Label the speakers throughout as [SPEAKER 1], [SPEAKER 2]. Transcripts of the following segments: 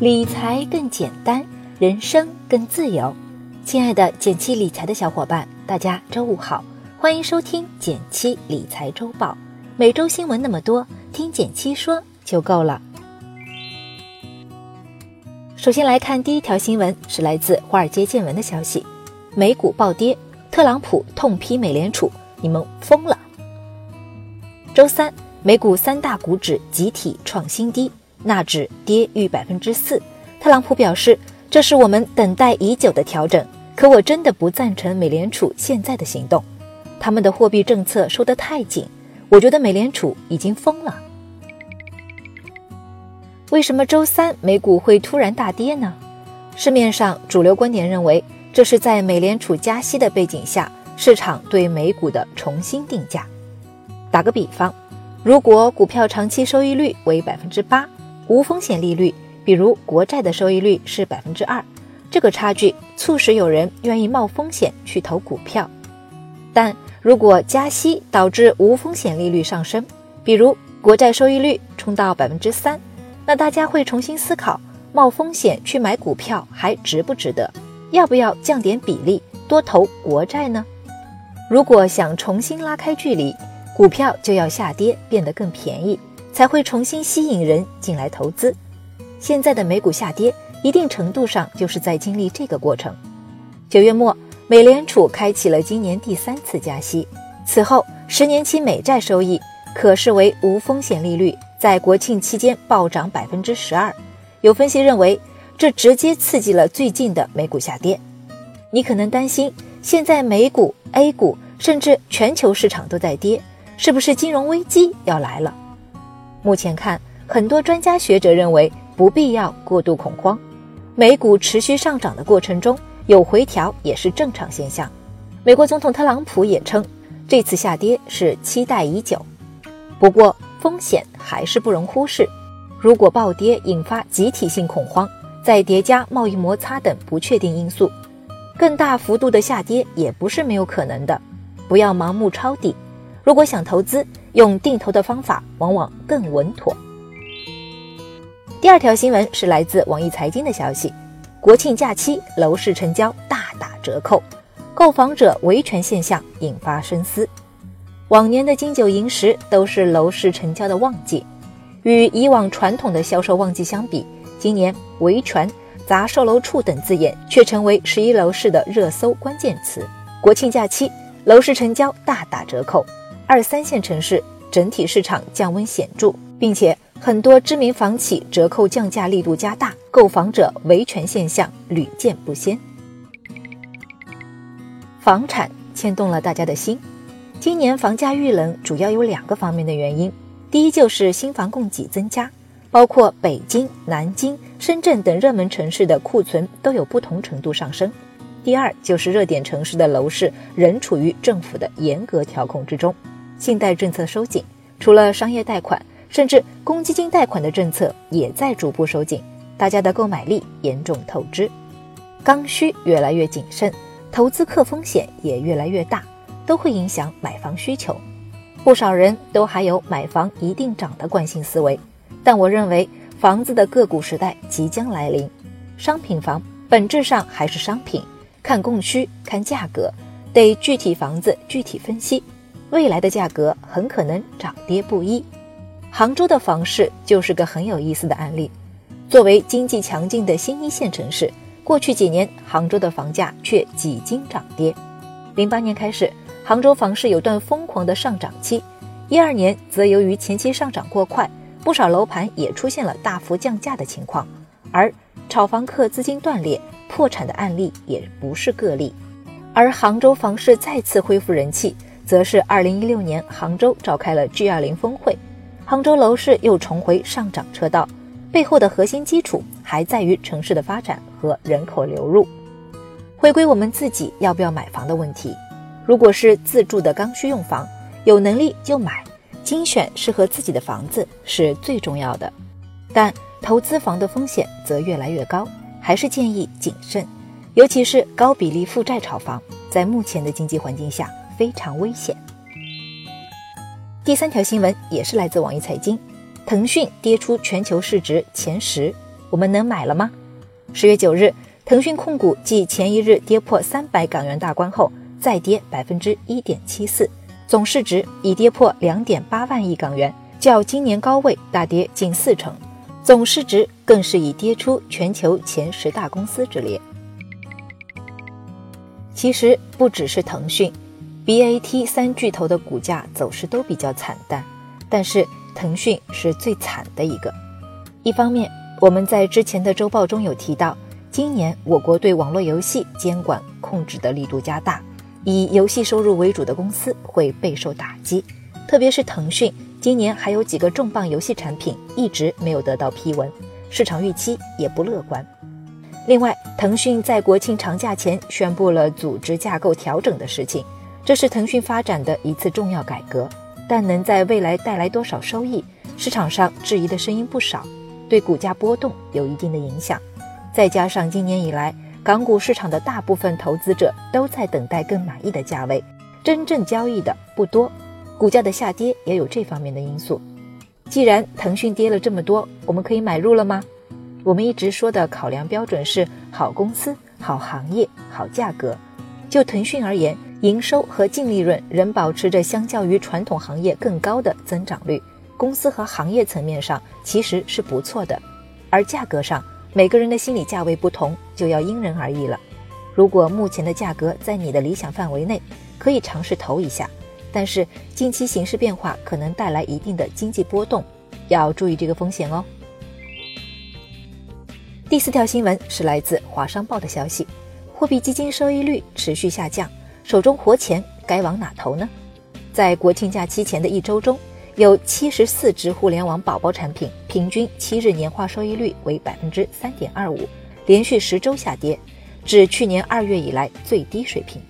[SPEAKER 1] 理财更简单，人生更自由。亲爱的减七理财的小伙伴，大家周五好，欢迎收听减七理财周报。每周新闻那么多，听减七说就够了。首先来看第一条新闻，是来自华尔街见闻的消息：美股暴跌，特朗普痛批美联储，你们疯了。周三，美股三大股指集体创新低。纳指跌逾百分之四，特朗普表示这是我们等待已久的调整。可我真的不赞成美联储现在的行动，他们的货币政策收得太紧，我觉得美联储已经疯了。为什么周三美股会突然大跌呢？市面上主流观点认为，这是在美联储加息的背景下，市场对美股的重新定价。打个比方，如果股票长期收益率为百分之八。无风险利率，比如国债的收益率是百分之二，这个差距促使有人愿意冒风险去投股票。但如果加息导致无风险利率上升，比如国债收益率冲到百分之三，那大家会重新思考冒风险去买股票还值不值得？要不要降点比例多投国债呢？如果想重新拉开距离，股票就要下跌变得更便宜。才会重新吸引人进来投资。现在的美股下跌，一定程度上就是在经历这个过程。九月末，美联储开启了今年第三次加息，此后十年期美债收益可视为无风险利率，在国庆期间暴涨百分之十二。有分析认为，这直接刺激了最近的美股下跌。你可能担心，现在美股、A 股甚至全球市场都在跌，是不是金融危机要来了？目前看，很多专家学者认为不必要过度恐慌。美股持续上涨的过程中有回调也是正常现象。美国总统特朗普也称，这次下跌是期待已久。不过风险还是不容忽视。如果暴跌引发集体性恐慌，再叠加贸易摩擦等不确定因素，更大幅度的下跌也不是没有可能的。不要盲目抄底。如果想投资，用定投的方法往往更稳妥。第二条新闻是来自网易财经的消息：国庆假期楼市成交大打折扣，购房者维权现象引发深思。往年的金九银十都是楼市成交的旺季，与以往传统的销售旺季相比，今年维权、砸售楼处等字眼却成为十一楼市的热搜关键词。国庆假期楼市成交大打折扣。二三线城市整体市场降温显著，并且很多知名房企折扣降价力度加大，购房者维权现象屡见不鲜。房产牵动了大家的心，今年房价遇冷主要有两个方面的原因：第一就是新房供给增加，包括北京、南京、深圳等热门城市的库存都有不同程度上升；第二就是热点城市的楼市仍处于政府的严格调控之中。信贷政策收紧，除了商业贷款，甚至公积金贷款的政策也在逐步收紧，大家的购买力严重透支，刚需越来越谨慎，投资客风险也越来越大，都会影响买房需求。不少人都还有买房一定涨的惯性思维，但我认为房子的个股时代即将来临。商品房本质上还是商品，看供需，看价格，得具体房子具体分析。未来的价格很可能涨跌不一，杭州的房市就是个很有意思的案例。作为经济强劲的新一线城市，过去几年杭州的房价却几经涨跌。零八年开始，杭州房市有段疯狂的上涨期；一二年则由于前期上涨过快，不少楼盘也出现了大幅降价的情况。而炒房客资金断裂、破产的案例也不是个例。而杭州房市再次恢复人气。则是二零一六年杭州召开了 G 二零峰会，杭州楼市又重回上涨车道，背后的核心基础还在于城市的发展和人口流入。回归我们自己要不要买房的问题，如果是自住的刚需用房，有能力就买，精选适合自己的房子是最重要的。但投资房的风险则越来越高，还是建议谨慎，尤其是高比例负债炒房，在目前的经济环境下。非常危险。第三条新闻也是来自网易财经，腾讯跌出全球市值前十。我们能买了吗？十月九日，腾讯控股继前一日跌破三百港元大关后，再跌百分之一点七四，总市值已跌破两点八万亿港元，较今年高位大跌近四成，总市值更是已跌出全球前十大公司之列。其实不只是腾讯，BAT 三巨头的股价走势都比较惨淡，但是腾讯是最惨的一个。一方面，我们在之前的周报中有提到，今年我国对网络游戏监管控制的力度加大，以游戏收入为主的公司会备受打击。特别是腾讯，今年还有几个重磅游戏产品一直没有得到批文，市场预期也不乐观。另外，腾讯在国庆长假前宣布了组织架构调整的事情，这是腾讯发展的一次重要改革，但能在未来带来多少收益，市场上质疑的声音不少。对股价波动有一定的影响，再加上今年以来港股市场的大部分投资者都在等待更满意的价位，真正交易的不多，股价的下跌也有这方面的因素。既然腾讯跌了这么多，我们可以买入了吗？我们一直说的考量标准是好公司、好行业、好价格。就腾讯而言，营收和净利润仍保持着相较于传统行业更高的增长率。公司和行业层面上其实是不错的，而价格上每个人的心理价位不同，就要因人而异了。如果目前的价格在你的理想范围内，可以尝试投一下。但是近期形势变化可能带来一定的经济波动，要注意这个风险哦。第四条新闻是来自华商报的消息：货币基金收益率持续下降，手中活钱该往哪投呢？在国庆假期前的一周中。有七十四只互联网宝宝产品，平均七日年化收益率为百分之三点二五，连续十周下跌，至去年二月以来最低水平。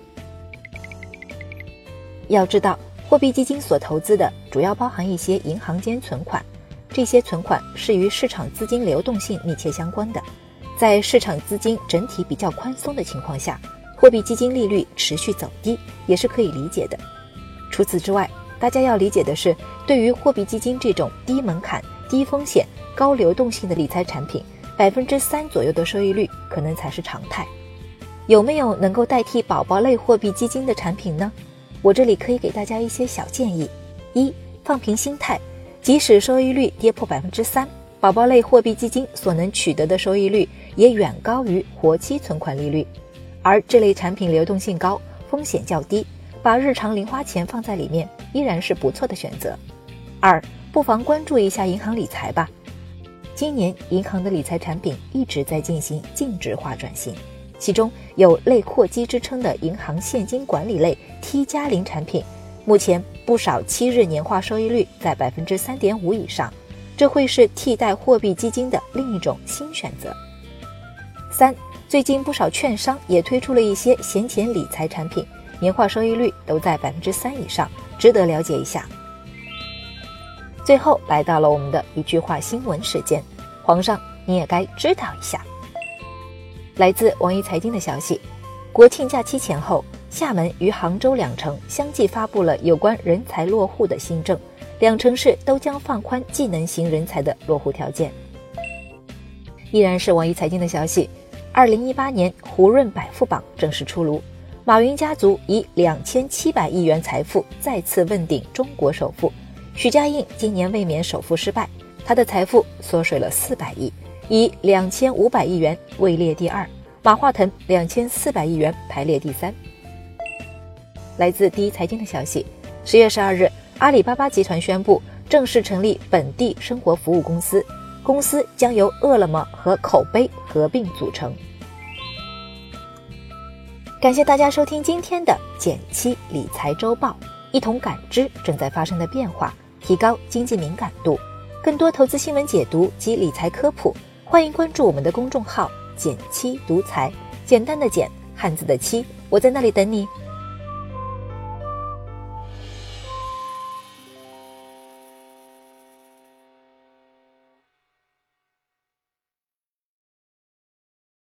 [SPEAKER 1] 要知道，货币基金所投资的主要包含一些银行间存款，这些存款是与市场资金流动性密切相关的。在市场资金整体比较宽松的情况下，货币基金利率持续走低也是可以理解的。除此之外，大家要理解的是，对于货币基金这种低门槛、低风险、高流动性的理财产品，百分之三左右的收益率可能才是常态。有没有能够代替宝宝类货币基金的产品呢？我这里可以给大家一些小建议：一、放平心态，即使收益率跌破百分之三，宝宝类货币基金所能取得的收益率也远高于活期存款利率，而这类产品流动性高，风险较低。把日常零花钱放在里面依然是不错的选择。二，不妨关注一下银行理财吧。今年银行的理财产品一直在进行净值化转型，其中有类货基之称的银行现金管理类 T 加零产品，目前不少七日年化收益率在百分之三点五以上，这会是替代货币基金的另一种新选择。三，最近不少券商也推出了一些闲钱理财产品。年化收益率都在百分之三以上，值得了解一下。最后来到了我们的一句话新闻时间，皇上你也该知道一下。来自网易财经的消息，国庆假期前后，厦门与杭州两城相继发布了有关人才落户的新政，两城市都将放宽技能型人才的落户条件。依然是网易财经的消息，二零一八年胡润百富榜正式出炉。马云家族以两千七百亿元财富再次问鼎中国首富，许家印今年卫冕首富失败，他的财富缩水了四百亿，以两千五百亿元位列第二。马化腾两千四百亿元排列第三。来自第一财经的消息，十月十二日，阿里巴巴集团宣布正式成立本地生活服务公司，公司将由饿了么和口碑合并组成。感谢大家收听今天的减七理财周报，一同感知正在发生的变化，提高经济敏感度。更多投资新闻解读及理财科普，欢迎关注我们的公众号“减七独裁”，简单的简，汉字的七，我在那里等你。